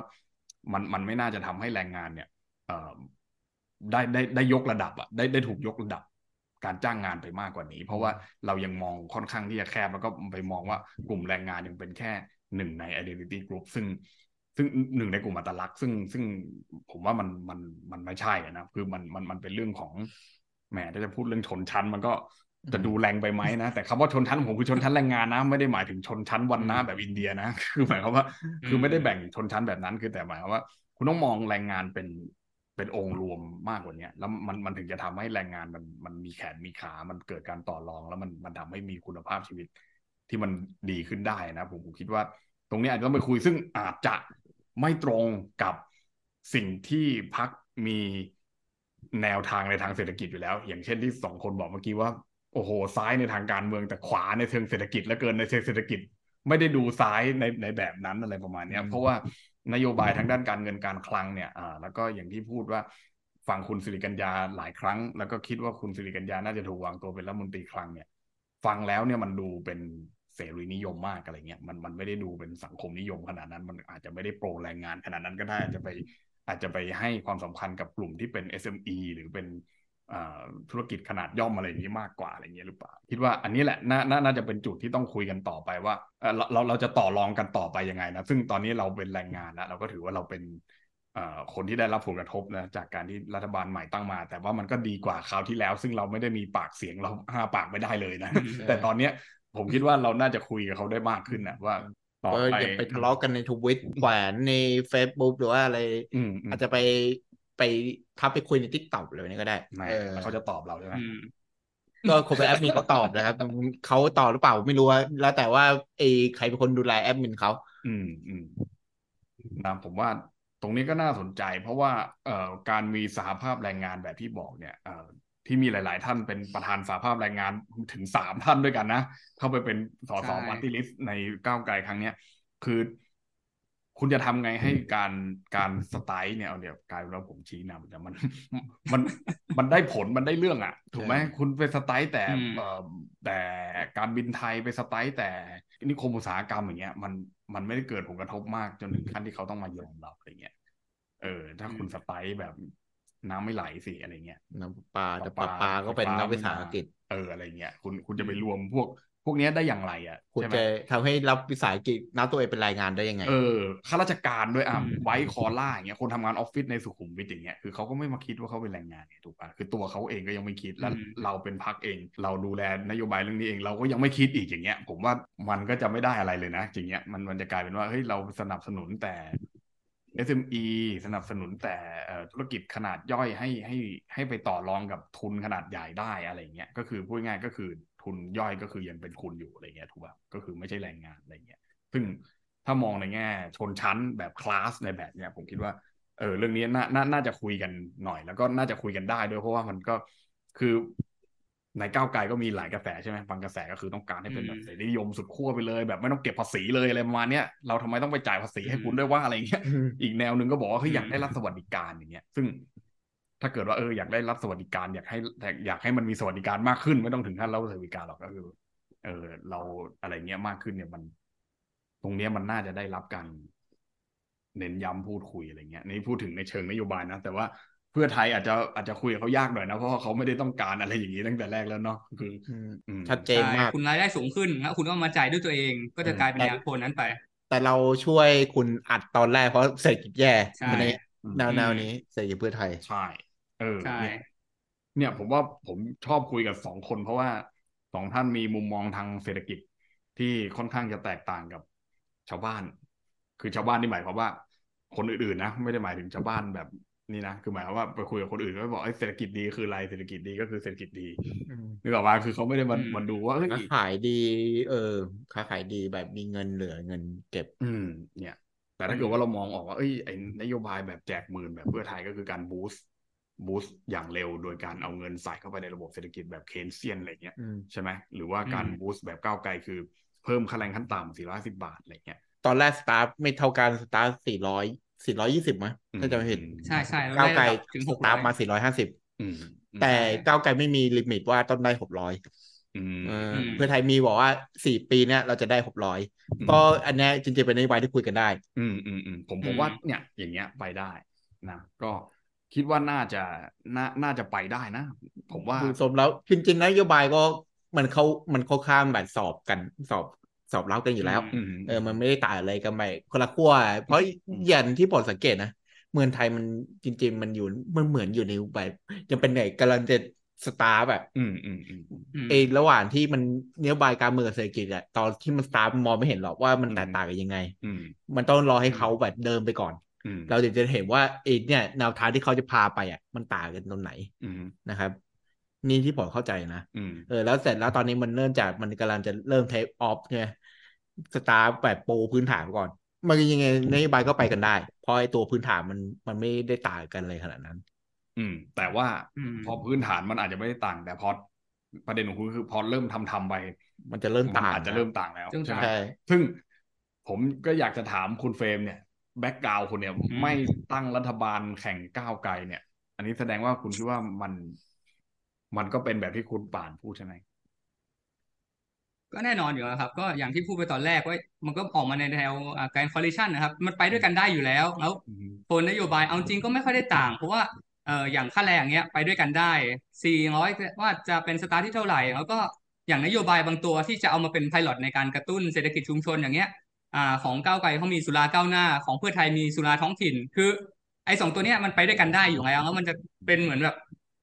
มันมันไม่น่าจะทำให้แรงงานเนี่ยเอ่อได้ได้ได้ยกระดับอะได้ได้ถูกยกระดับการจ้างงานไปมากกว่านี้ เพราะว่าเรายังมองค่อนข้างที่จะแคบแล้วก็ไปมองว่ากลุ่มแรงงานยังเป็นแค่ หนึ่งใน identity group ซึ่งซึ่งหนึ่งในกลุ่มอัตลักษณ์ซึ่งซึ่งผมว่ามันมันมันไม่ใช่นะคือมันมันมันเป็นเรื่องของแหมถ้าจะพูดเรื่องชนชั้น มันก็จะดูแรงไปไหมนะแต่คำว่าชนชั้นผมคือชนชั้นแรงงานนะไม่ได้หมายถึงชนชั้นวันนะแบบอินเดียนะคือหมายความว่า คือไม่ได้แบ่งชนชั้นแบบนั้น คือแต่หมายความว่า คุณต้องมองแรงงานเป็นเป็นองค์รวมมากกว่านี้แล้วมันมันถึงจะทำให้แรงงานมันมันมีแขนมีขา มันเกิดการต่อรอง แล้วมันมันทำให้มีคุณภาพชีวิต ที่มันดีขึ้นได้นะผมผมคิดว่า ตรงนี้อาจจะต้องไปคุยซึ่งอาจจะไม่ตรงกับสิ่งที่พักมีแนวทางในทางเศรษฐกิจอยู่แล้ว อย่างเช่นที่สองคนบอกเมื่อกี้ว่า โอ้โหซ้ายในทางการเมืองแต่ขวาในเชิงเศรษฐกิจและเกินในเชิงเศรษฐกิจ ไม่ได้ดูซ้ายในในแบบนั้นอะไรประมาณนี้เพราะว่านโยบายทางด้านการเงินการคลังเนี่ยอ่าแล้วก็อย่างที่พูดว่าฟังคุณสิริกัญญาหลายครั้ง แล้วก็คิดว่าคุณสิริกัญญาน่าจะถูกวางตัวเป็นรัฐมนตรีคลังเนี่ย ฟังแล้วเนี่ยมันดูเป็น เสรีนิยมมากอะไรเงี้ยมันมันไม่ได้ดูเป็นสังคมนิยมขนาดนั้น มันอาจจะไม่ได้โปรแรงงานขนาดนั้นก็ได้อาจจะไปอาจจะไปให้ความสำคัญกับกลุ่มที่เป็น SME หรือเป็นธุรกิจขนาดย่อมอะไรอย่างนี้มากกว่าอะไรเงี้ยหรือเปล่า คิดว่าอันนี้แหละน่าน่าจะเป็นจุดที่ต้องคุยกันต่อไปว่าเราเราเราจะต่อรองกันต่อไปยังไงนะ ซึ่งตอนนี้เราเป็นแรงงานแล้วเราก็ถือว่าเราเป็นคนที่ได้รับผลกระทบนะจากการที่รัฐบาลใหม่ตั้งมา แต่ว่ามันก็ดีกว่าคราวที่แล้ว ซึ่งเราไม่ได้มีปากเสียงเราอ้าปากไม่ได้เลยนะ แต่ตอนเนี้ย ผมคิดว่าเราน่าจะคุยกับเขาได้มากขึ้นนะว่าต่อไปอย่าไปทะเลาะกันในทวิตแขวนใน Facebook หรือว่าอะไรอาจจะไปไปทักไปคุยใน TikTok เลยนี่ก็ได้เออเขาจะตอบเราใช่ไหมก็คงเป็นแอดมินเขาตอบนะครับเขาตอบหรือเปล่าไม่รู้ว่าแล้วแต่ว่าไอ้ใครเป็นคนดูแลแอดมินเขาอืมอืมนะผมว่าตรงนี้ก็น่าสนใจ เพราะว่าเอ่อการมีสหภาพแรงงานแบบที่บอกเนี่ยเอ่อ ที่มีหลาย ๆ ท่านเป็นประธานสหภาพแรงงานถึงสามท่านด้วยกันนะ เข้าไปเป็นสส party list ในก้าวไกลครั้งเนี้ย คือคุณจะทำไงให้การการสไตล์เนี่ยเอาเดี๋ยวกลายเป็นว่าผมชี้นำแต่มันมันมันได้ผลมันได้เรื่องอะ ถูกไหมคุณไปสไตล์แต่แต่การบินไทยไปสไตล์แต่นิคมอุตสาหกรรมอย่างเงี้ย มันมันไม่ได้เกิดผลกระทบมากจนถึงขั้นที่เขาต้องมายอมรับอะไรเงี้ยเออ ถ้าคุณสไตล์แบบ น้ำไม่ไหลสิอะไรเงี้ยน้ำปลาแต่ปลาปลาก็เป็นนักวิสาหกิจเอออะไรเงี้ยคุณคุณจะไปรวมพวกพวกนี้ได้อย่างไรอะคุณจะทำให้รับวิสาหกิจนับตัวเองเป็นรายงานได้ยังไง เออข้าราชการด้วยอะไว้คอล่าอย่างเงี้ยคนทำงานออฟฟิศในสุขุมวิทอย่างเงี้ยคือเขาก็ไม่มาคิดว่าเขาเป็นแรงงานเนี่ยถูกป่ะคือตัวเขาเองก็ยังไม่คิดแล้วเราเป็นพักเอง เราดูแลนโยบายเรื่องนี้เองเราก็ยังไม่คิดอีกอย่างเงี้ย ผมว่ามันก็จะไม่ได้อะไรเลยนะอย่างเงี้ยมันมันจะกลายเป็นว่าเฮ้ยเราสนับสนุนแต่ SME สนับสนุนแต่ธุรกิจขนาดย่อยให้ให้ให้ไปต่อรองกับทุนขนาดใหญ่ได้อะไรเงี้ยก็คือพูดง่ายก็คือทุนย่อยก็คือยังเป็นคุณอยู่อะไรเงี้ยถูกป่ะก็คือไม่ใช่แรงงานอะไรเงี้ยซึ่งถ้ามองในแง่ชนชั้นแบบคลาสในแบบเนี้ยผมคิดว่าเออเรื่องนี้น่าน่าน่าจะคุยกันหน่อย แล้วก็น่าจะคุยกันได้ด้วยเพราะว่ามันก็คือ ในก้าวไกลก็มีหลายกระแสใช่ไหมบางกระแสก็คือต้องการให้เป็นแบบเสรีนิยมสุดขั้วไปเลย แบบไม่ต้องเก็บภาษีเลยอะไรประมาณเนี้ยเราทำไมต้องไปจ่ายภาษีให้คุณด้วยว่าอะไรเงี้ยอีกแนวหนึ่งก็บอกว่าเฮ้ยอยากได้รัฐสวัสดิการอย่างเงี้ย ซึ่ง ถ้าเกิดว่าเอออยากได้รับสวัสดิการอยากให้อยากให้มันมีสวัสดิการมากขึ้น ไม่ต้องถึงขั้นรับสวัสดิการหรอกก็คือ เออ เราอะไรเงี้ยมากขึ้นเนี่ยมัน ตรงเนี้ยมันน่าจะได้รับการเน้นย้ำพูดคุยอะไรเงี้ยนี่พูดถึงในเชิงนโยบายนะแต่ว่า เพื่อไทยอาจจะอาจจะคุยกับเขายากหน่อยนะ เพราะว่าเขาไม่ได้ต้องการอะไรอย่างนี้ตั้งแต่แรกแล้วเนาะคือชัดเจนมากคุณรายได้สูงขึ้นแล้วคุณก็มาจ่ายด้วยตัวเอง ก็จะกลายเป็นแนวโคนนั้นไป แต่เราช่วยคุณอัดตอนแรกเพราะเศรษฐกิจแย่ในแนวแนวนี้เศรษฐกิจเพื่อไทยใช่เออเนี่ยผมว่าผมชอบคุยกับสองคน เพราะว่าสองท่านมีมุมมองทางเศรษฐกิจที่ค่อนข้างจะแตกต่างกับชาวบ้าน คือชาวบ้านนี่หมายความว่า คนอื่นๆนะ ไม่ได้หมายถึงชาวบ้านแบบ นี่นะคือหมายความว่าไปคุยกับคนอื่นก็บอกไอ้เศรษฐกิจดีคืออะไรเศรษฐกิจดีก็คือเศรษฐกิจดีนึกออกมาคือเขาไม่ได้มามาดูว่าค้าขายดี เออค้าขายดีแบบมีเงินเหลือเงินเก็บ อืม เนี่ย แต่ถ้าเกิดว่าเรามองออกว่าเอ้ยไอ้นโยบายแบบแจกหมื่นแบบเพื่อไทยก็คือการ boost boost อย่างเร็วโดยการเอาเงินใส่เข้าไปในระบบเศรษฐกิจแบบ Keynesian อะไรเงี้ยใช่ไหมหรือว่าการ boost แบบก้าวไกลคือเพิ่มค่าแรงขั้นต่ำ450บาทอะไรเงี้ยตอนแรกสตาร์ทไม่เท่ากันสตาร์ท 400 420มั้ยถ้าจะไม่ผิดใช่ใช่ก้าวไกลถึงสตาร์ทมา450แต่ก้าวไกลไม่มีลิมิตว่าต้องได้600เพื่อไทยมีบอกว่าสี่ปีเนี้ยเราจะได้หกร้อยก็อันนี้จริงๆเป็นนโยบายที่คุยกันได้ อืมอืมอืมผมผมว่าเนี่ย อย่างเงี้ยไปได้นะก็คิดว่าน่าจะน่าน่าจะไปได้นะ ผมว่าสมแล้วจริงๆนโยบายก็มันเขามันเขาข้ามแบบสอบกันสอบ สอบรับกันอยู่แล้วเออมันไม่ได้ต่างอะไรกันไปคนละขั้วเพราะอย่างที่ผมสังเกตนะเมืองไทยมันจริง ๆ มันอยู่มันเหมือนอยู่ในแบบยังเป็นไหนกำลังจะสตาร์แบบอืมอืมอืมเอระหว่างที่มันนโยบายการเมืองเศรษฐกิจอะตอนที่มันสตาร์มองไม่เห็นหรอกว่ามันแตกต่างกันยังไงมันต้องรอให้เขาแบบเดินไปก่อน เราถึงจะเห็นว่าเอเนี่ยแนวทางที่เขาจะพาไปอะ มันต่างกันตรงไหนนะครับ นี่ที่ผมเข้าใจนะเออแล้วเสร็จแล้วตอนนี้มันเริ่มจากมันกำลังจะเริ่ม take off เนี่ย สตาร์แบบโปรพื้นฐานก่อน มันยังไงนโยบายก็ไปกันได้ เพราะไอ้ตัวพื้นฐานมันมันไม่ได้ต่างกันเลยขนาดนั้น อืม แต่ว่าพอพื้นฐานมันอาจจะไม่ได้ต่าง แต่พอประเด็นของคุณคือพอเริ่มทำทำไป มันจะเริ่มต่างอาจจะเริ่มต่างแล้วใช่ไหมซึ่งผมก็อยากจะถามคุณเฟรมเนี่ย background คุณเนี่ยไม่ตั้งรัฐบาลแข่งก้าวไกลเนี่ย อันนี้แสดงว่าคุณคิดว่ามัน มันก็เป็นแบบที่คุณป่านพูดใช่ไหม ก็แน่นอนอยู่แล้วครับ ก็อย่างที่พูดไปตอนแรกว่ามันก็ออกมาในแนวการ coalition นะครับ มันไปด้วยกันได้อยู่แล้ว แล้วโทนนโยบายเอาจริงก็ไม่ค่อยได้ต่าง เพราะว่าเอออย่างค่าแรงเนี้ยไปด้วยกันได้สี่ร้อยว่าจะเป็นสตาร์ทที่เท่าไหร่ แล้วก็อย่างนโยบายบางตัวที่จะเอามาเป็น pilot ในการกระตุ้นเศรษฐกิจชุมชนอย่างเงี้ยอ่าของก้าวไกลเขามีสุราก้าวหน้า ของเพื่อไทยมีสุราท้องถิ่น คือ ไอ้สองตัวเนี้ยมันไปด้วยกันได้อยู่แล้วแล้วมันจะเป็นเหมือนแบบ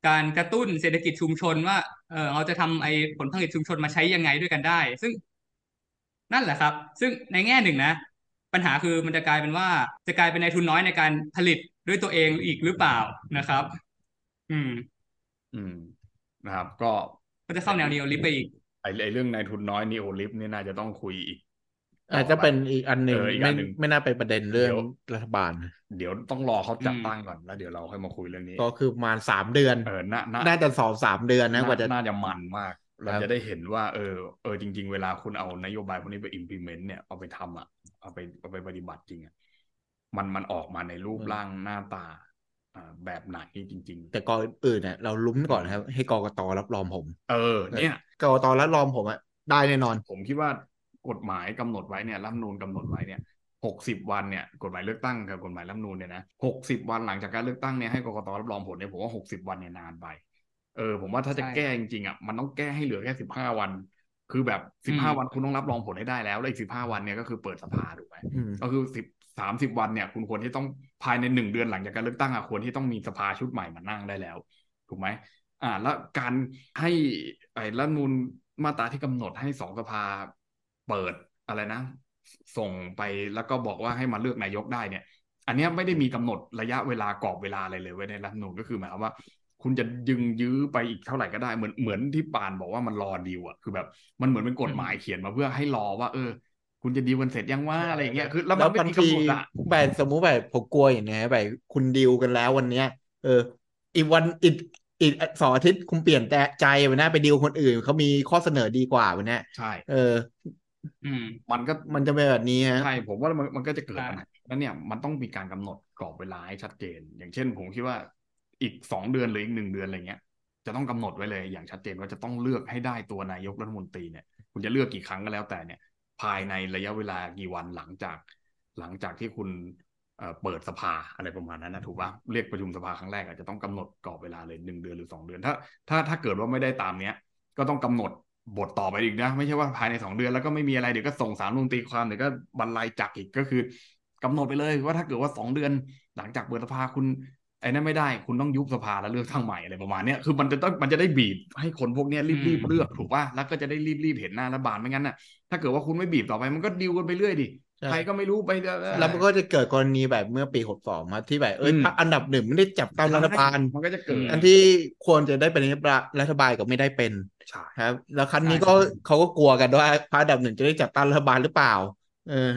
การกระตุ้นเศรษฐกิจชุมชนว่า เออเราจะทำไอ้ผลผลิตชุมชนมาใช้ยังไงด้วยกันได้ ซึ่งนั่นแหละครับ ซึ่งในแง่หนึ่งนะ ปัญหาคือมันจะกลายเป็นว่าจะกลายเป็นนายทุนน้อยในการผลิตด้วยตัวเองอีกหรือเปล่านะครับ อืม อืมนะครับ ก็ก็จะเข้าแนวนีโอลิฟไปอีกไอ้ไอ้เรื่องนายทุนน้อยนีโอลิฟนี่น่าจะต้องคุยอีก อาจจะเป็นอีกอันหนึ่งไม่ไม่น่าไปประเด็นเรื่องรัฐบาล เดี๋ยวต้องรอเขาจัดตั้งก่อนแล้วเดี๋ยวเราค่อยมาคุยเรื่องนี้ ก็คือมาสามเดือนเออน่าน่าจะสองสามเดือนนะกว่าจะน่าจะมันมาก เราจะได้เห็นว่า เออเออจริง ๆ เวลาคุณเอานโยบายพวกนี้ไป implement เนี่ยเอาไปทำอะเอาไปเอาไปปฏิบัติจริงอะมันมันออกมาในรูปร่างหน้าตาแบบไหนจริง ๆ แต่ก่อนอื่นเนี่ยเราลุ้นก่อนครับ ให้กรกตรับรองผม เออ เนี่ยกรกตรับรองผมอะได้แน่นอน ผมคิดว่า กฎหมายกำหนดไว้เนี่ยรัฐนูนกำหนดไว้เนี่ยหกสิบวันเนี่ยกฎหมายเลือกตั้งกับกฎหมายรัฐนูนเนี่ยนะหกสิบวันหลังจากการเลือกตั้งเนี่ยให้กรกตรับรองผลเนี่ยผมว่าหกสิบวันเนี่ยนานไปเออผมว่าถ้าจะแก้จริงๆอะมันต้องแก้ให้เหลือแค่สิบห้าวัน คือแบบสิบห้าวันคุณต้องรับรองผลให้ได้แล้วแล้วอีกสิบห้าวันเนี่ยก็คือเปิดสภาถูกไหมก็คือสิบสามสิบวันเนี่ยคุณควรที่ต้องภายในหนึ่งเดือนหลังจากการเลือกตั้งอะควรที่ต้องมีสภาชุดใหม่มานั่งได้แล้ว ถูกไหมอ่า แล้วการให้ไอ้รัฐนูนมาตราที่กำหนดให้สองสภา เปิดอะไรนะ ส่งไปแล้วก็บอกว่าให้มาเลือกนายกได้เนี่ย อันนี้ไม่ได้มีกำหนดระยะเวลากรอบเวลาอะไรเลยไว้ในรัฐนูนก็คือหมายความว่า คุณจะยึงยื้อไปอีกเท่าไหร่ก็ได้เหมือนเหมือนที่ปานบอกว่ามันรอดีลอะคือแบบ มันเหมือนเป็นกฎหมายเขียนมาเพื่อให้รอว่า เออ คุณจะดีลกันเสร็จยังว่าอะไรอย่างเงี้ยคือแล้วมันไม่มีกำหนดอะแบบสมมุติแบบผมกลัวอย่างเงี้ยแบบคุณดีลกันแล้ววันเนี้ย เออ อีกวันอีกอีกสองอาทิตย์คุณเปลี่ยนแต่ใจวันนี้ไปดีลคนอื่นเขามีข้อเสนอดีกว่าวันนี้ใช่ เอออื มมันก็มันจะเป็นแบบนี้ฮะใช่ผมว่ามันมันก็จะเกิดปัญหาแล้วเนี่ยมันต้องมีการกำหนดกรอบเวลาให้ชัดเจน อย่างเช่น ผมคิดว่าอีกสองเดือนหรืออีกหนึ่งเดือนอะไรเงี้ย จะต้องกำหนดไว้เลยอย่างชัดเจนว่าจะต้องเลือกให้ได้ตัวนายกรัฐมนตรีเนี่ย คุณจะเลือกกี่ครั้งก็แล้วแต่เนี่ย ภายในระยะเวลากี่วันหลังจาก หลังจากที่คุณเปิดสภาอะไรประมาณนั้นนะถูกปะเรียกประชุมสภาครั้งแรกอาจจะต้องกำหนดกรอบเวลาเลยหนึ่งเดือนหรือสองเดือนถ้าถ้าถ้าเกิดว่าไม่ได้ตามเนี้ย ก็ต้องกำหนด บทต่อไปอีกนะ ไม่ใช่ว่าภายในสองเดือนแล้วก็ไม่มีอะไรเดี๋ยวก็ส่งสารลงตีความเดี๋ยวก็บรรลัยจักอีกก็คือกำหนดไปเลยว่าถ้าเกิดว่าสองเดือน หลังจากเปิดสภาคุณไอ้นั่นไม่ได้คุณต้องยุบสภาแล้วเลือกทั้งใหม่อะไรประมาณนี้คือมันจะต้องมันจะได้บีบให้คนพวกนี้รีบๆเลือกถูกป่ะแล้วก็จะได้รีบๆเห็นหน้ารัฐบาลไม่งั้นน่ะถ้าเกิดว่าคุณไม่บีบต่อไปมันก็ดิวกันไปเรื่อยดิ ใครก็ไม่รู้ไปแล้วมันก็จะเกิดกรณีแบบเมื่อปีหกสองมาที่แบบเอ้ยพรรคอันดับหนึ่งไม่ได้จับตามรัฐบาลมันก็จะเกิดอันที่ควรจะได้เป็นรัฐบาลก็ไม่ได้เป็นครับ แล้วครั้นี้ก็เขาก็กลัวกันว่าพรรคอันดับหนึ่งจะได้จับตามรัฐบาลหรือเปล่า เออ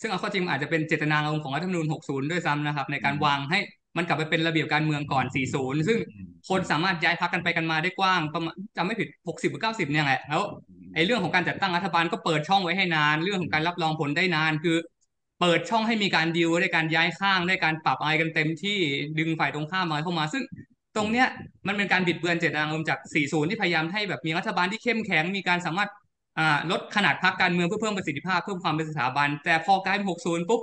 ซึ่งเอาข้อจริงอาจจะเป็นเจตนารมณ์ของรัฐธรรมนูญ60 ด้วยซ้ำนะครับ ในการวางให้ มันกลับไปเป็นระเบียบการเมืองก่อน 40 ซึ่งคนสามารถย้ายพักกันไปกันมาได้กว้างประมาณจำไม่ผิด 60 หรือ 90 เนี่ยแหละแล้วไอ้เรื่องของการจัดตั้งรัฐบาลก็เปิดช่องไว้ให้นาน เรื่องของการรับรองผลได้นาน คือ เปิดช่องให้มีการดิวได้การย้ายข้างได้การปรับอะไรกันเต็มที่ดึงฝ่ายตรงข้ามมาเข้ามา ซึ่งตรงเนี้ยมันเป็นการบิดเบือนเจตนารมณ์จาก 40 ที่พยายามให้แบบมีรัฐบาลที่เข้มแข็งมีการสามารถลดขนาดพรรคการเมืองเพื่อเพิ่มประสิทธิภาพเพิ่มความเป็นสถาบัน แต่พอกลายเป็น60 ปุ๊บ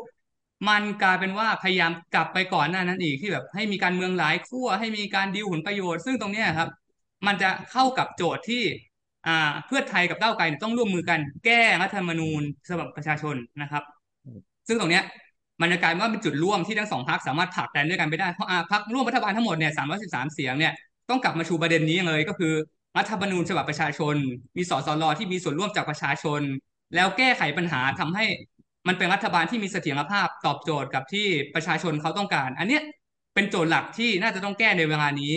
มันกลายเป็นว่าพยายามกลับไปก่อนหน้านั้นอีกที่แบบให้มีการเมืองหลายขั้วให้มีการดิวผลประโยชน์ ซึ่งตรงนี้ครับ มันจะเข้ากับโจทย์ที่อ่าเพื่อไทยกับก้าวไกลต้องร่วมมือกันแก้รัฐธรรมนูญสำหรับประชาชนนะครับ ซึ่งตรงนี้มันจะกลายว่าเป็นจุดร่วมที่ทั้งสองพรรคสามารถผลักดันด้วยกันไปได้เพราะพรรคร่วมรัฐบาลทั้งหมดเนี่ยสามร้อยสิบสามเสียงเนี่ยต้องกลับมาชูประเด็นนี้เลยก็คือรัฐธรรมนูญฉบับประชาชน มีสสรที่มีส่วนร่วมจากประชาชน แล้วแก้ไขปัญหาทำให้ มันเป็นรัฐบาลที่มีเสถียรภาพตอบโจทย์กับที่ประชาชนเขาต้องการ อันเนี้ยเป็นโจทย์หลักที่น่าจะต้องแก้ในเวลานี้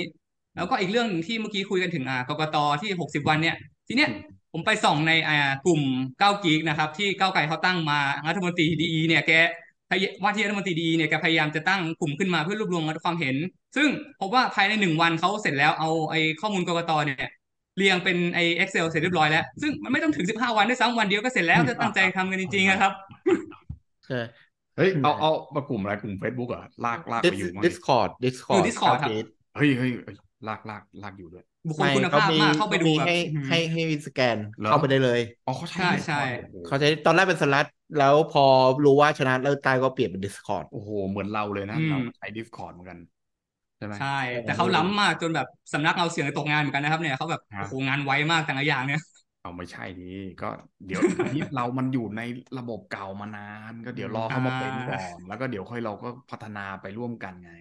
แล้วก็อีกเรื่องที่เมื่อกี้คุยกันถึงอ่ากกตที่หกสิบวันเนี่ย ทีเนี้ยผมไปส่องในอ่ากลุ่มเก้ากีกนะครับ ที่เก้าไก่เขาตั้งมารัฐมนตรีดีเนี่ยแกว่าที่รัฐมนตรีดีเนี่ยแกพยายามจะตั้งกลุ่มขึ้นมาเพื่อรวบรวมความเห็น ซึ่งพบว่าภายในหนึ่งวันเขาเสร็จแล้วเอาไอ้ข้อมูลกกตเนี่ย เรียงเป็นไอ้ Excel เสร็จเรียบร้อยแล้ว ซึ่งมันไม่ต้องถึงสิบห้าวันด้วยซ้ำวันเดียวก็เสร็จแล้วจะตั้งใจทำกันจริงๆนะครับใช่เฮ้ยเอาเอามากลุ่มอะไรกลุ่ม Facebook อะลากลากไปอยู่มั้ง Discord Discord Discord ครับเฮ้ยเฮ้ยลากลากลากอยู่ด้วยบุคคลคุณภาพมากเข้าไปดูให้ให้ให้สแกนเข้าไปได้เลยอ๋อเขาใช่ใช่เขาใช้ตอนแรกเป็นสลัดแล้วพอรู้ว่าชนะแล้วตายก็เปลี่ยนเป็น Discord โอ้โห เหมือนเราเลยนะเราใช้ Discord เหมือนกัน ช่ไหมใช่ แต่เขาล้ำมากจนแบบสำนักเราเสียงตกงานเหมือนกันนะครับ เนี่ยเขาแบบโอ้โหงานไวมากแต่ละอย่างเนี่ย เอาไม่ใช่ดีก็เดี๋ยวนี้เรามันอยู่ในระบบเก่ามานาน ก็เดี๋ยวรอเขามาเป็นก่อนแล้วก็เดี๋ยวค่อยเราก็พัฒนาไปร่วมกันไง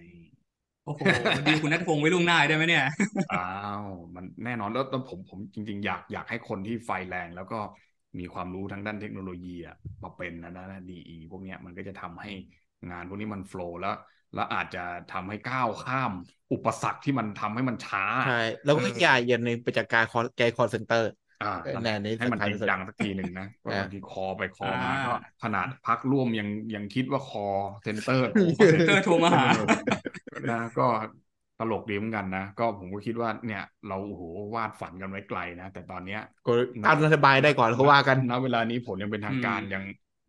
โอ้โหดีคุณนัทพงศ์ไว้ล่วงหน้าได้ไหมเนี่ยอ้าวมันแน่นอนแล้วผมผมจริง ๆ อยากอยากให้คนที่ไฟแรง แล้วก็มีความรู้ทางด้านเทคโนโลยีอะมาเป็นนะนะดีอีพวกเนี้ยมันก็จะทำให้งานพวกนี้มันโฟล์แล้ว แล้วอาจจะทำให้ก้าวข้าม อุปสรรคที่มันทำให้มันช้าใช่แล้วก็อย่าอย่าในประจักการคอแกคอเซ็นเตอร์อ่าให้มันจริงจังสักทีหนึ่งนะก็บางทีคอไปคอมาก็ขนาดพักร่วมยังยังคิดว่าคอเซ็นเตอร์เซ็นเตอร์โทรมาหานะก็ตลกดีเหมือนกันนะ ก็ผมก็คิดว่าเนี่ย เราโอ้โหวาดฝันกันไว้ไกลนะ แต่ตอนเนี้ยก็ตั้งรัฐบาลได้ก่อนเขาว่ากันณเวลานี้ผลยังเป็นทางการยัง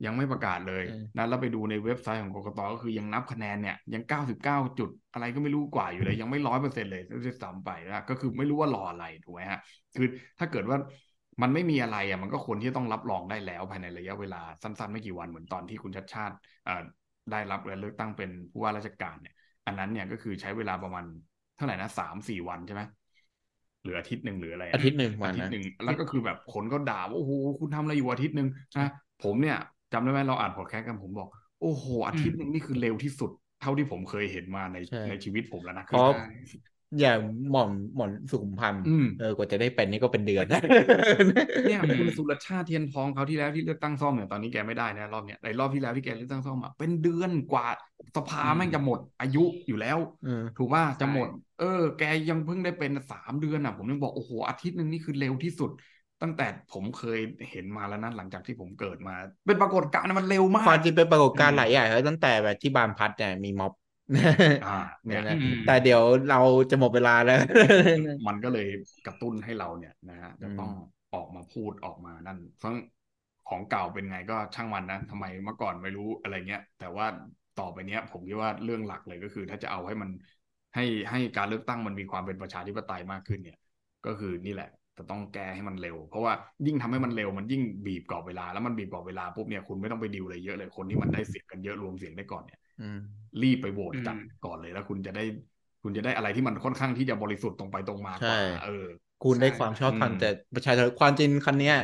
ยังไม่ประกาศเลยนะแล้วไปดูในเว็บไซต์ของกรกตก็คือยังนับคะแนนเนี่ยยังเก้าสิบเก้าจุดอะไรก็ไม่รู้กว่าอยู่เลย ยังไม่ร้อยเปอร์เซ็นเลยด้วยซ้ำไปนะก็คือไม่รู้ว่ารออะไรถูกไหมฮะ คือถ้าเกิดว่ามันไม่มีอะไรอะมันก็ควรที่ต้องรับรองได้แล้วภายในระยะเวลาสั้นๆ ไม่กี่วันเหมือนตอนที่คุณชัดชาติได้รับการเลือกตั้งเป็นผู้ว่าราชการเนี่ย อันนั้นเนี่ยก็คือใช้เวลาประมาณเท่าไหร่นะสามสี่วันใช่ไหมหรืออาทิตย์หนึ่งหรืออะไรอาทิตย์หนึ่งอาทิตย์หนึ่งแล้วก็คือแบบคนก็ด่าว่าโอ้โหคุณทำอะไรอยู่อาทิตย์หนึ่งนะผมเนี่ย จำได้ไหมเราอ่านพอดแคสต์กันผมบอก โอ้โหอาทิตย์หนึ่งนี่คือเร็วที่สุด เท่าที่ผมเคยเห็นมาในในชีวิตผมแล้วนะคืออย่างหม่อมหม่อมสุขุมพันธ์เออกว่าจะได้เป็นนี่ก็เป็นเดือนเนี่ยคุณสุรชาติเทียนทองเขาที่แล้วที่เลือกตั้งซ่อมเนี่ยตอนนี้แกไม่ได้นะรอบเนี้ยในรอบที่แล้วที่แกเลือกตั้งซ่อมอะเป็นเดือนกว่าสภาแม่งจะหมดอายุอยู่แล้วถูกว่าจะหมด เออ แกยังเพิ่งได้เป็นสามเดือนอะ ผมยังบอกโอ้โหอาทิตย์หนึ่งนี่คือเร็วที่สุด ตั้งแต่ผมเคยเห็นมาแล้วนะหลังจากที่ผมเกิดมา เป็นปรากฏการณ์มันเร็วมากความจริงเป็นปรากฏการณ์หลายอย่างตั้งแต่แบบที่บานพัดเนี่ยมีม็อบอ่าเนี่ยนะแต่เดี๋ยวเราจะหมดเวลาแล้ว มันก็เลยกระตุ้นให้เราเนี่ยนะฮะจะต้องออกมาพูดออกมานั่นทั้งของเก่าเป็นไงก็ช่างมันนะทำไมเมื่อก่อนไม่รู้อะไรเงี้ย แต่ว่าต่อไปเนี้ย ผมคิดว่าเรื่องหลักเลยก็คือ ถ้าจะเอาให้มันให้ให้การเลือกตั้งมันมีความเป็นประชาธิปไตยมากขึ้นเนี่ย ก็คือนี่แหละ จะต้องแก้ให้มันเร็ว เพราะว่ายิ่งทำให้มันเร็วมันยิ่งบีบกรอบเวลาแล้วมันบีบกรอบเวลาปุ๊บเนี่ยคุณไม่ต้องไปดิวอะไรเยอะเลยคนที่มันได้เสียงกันเยอะรวมเสียงได้ก่อนเนี่ยรีบไปโหวตกันก่อนเลยแล้วคุณจะได้ คุณจะได้อะไรที่มันค่อนข้างที่จะบริสุทธิ์ตรงไปตรงมากว่าเออ คุณได้ความชอบธรรมแต่ประชาชนความจริงคันเนี้ย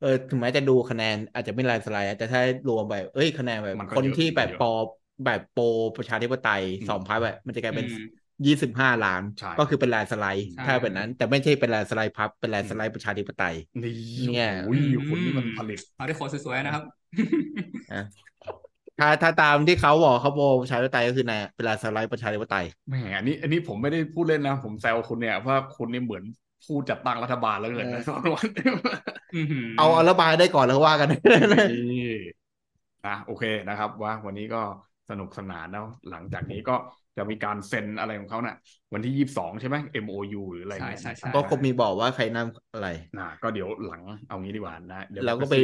เออถึงแม้จะดูคะแนนอาจจะไม่ลายสไลด์แต่ถ้ารวมแบบเอ้ยคะแนนแบบคนที่แบบปอแบบโปรประชาธิปไตยสองพักแบบมันจะกลายเป็น ยี่สิบห้าล้าน ก็คือเป็นแลนสไลด์ถ้าแบบนั้น แต่ไม่ใช่เป็นแลนสไลด์พับเป็นแลนสไลด์ประชาธิปไตยเนี่ยอุ้ยคนนี้มันผลิตเอาได้คนสวยๆนะครับถ้าถ้าตามที่เขาบอกเขาโปรประชาธิปไตยก็คือในเวลาสไลด์ประชาธิปไตยแหมอันนี้ อันนี้ผมไม่ได้พูดเล่นนะ ผมแซวคุณเนี่ยเพราะคุณนี่เหมือนพูดจัดตั้งรัฐบาลแล้วเกินนะวันเอาเอารัฐบาลได้ก่อนแล้วว่ากันอะโอเคนะครับ ว่าวันนี้ก็สนุกสนานแล้วหลังจากนี้ก็ จะมีการเซ็นอะไรของเขาเนะ่ะ วันที่ยี่สิบสองใช่ไหม MOU หรืออะไรใช่ใช่ก็คงมีบอกว่าใครนำอะไรนะก็เดี๋ยวหลังเอางี้ดีกว่านะเราก็ไป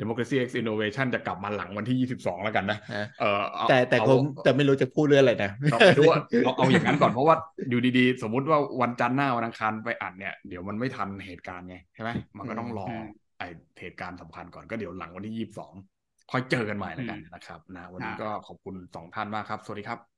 Democracy X Innovation จะกลับมาหลังวันที่ 22 แล้วกันนะเออแต่แต่ผมแต่ไม่รู้จะพูดเรื่องอะไรนะไม่รู้ว่าเอาเอาอย่างนั้นก่อนเพราะว่าอยู่ดีๆ สมมุติว่าวันจันทร์หน้าวันอังคารไปอัดเนี่ยเดี๋ยวมันไม่ทันเหตุการณ์ไงใช่ไหมมันก็ต้องรอไอเหตุการณ์สำคัญก่อนก็เดี๋ยวหลังวันที่ 22 ค่อยเจอกันใหม่แล้วกันนะครับนะวันนี้ก็ขอบคุณสองท่านมากครับ สวัสดีครับ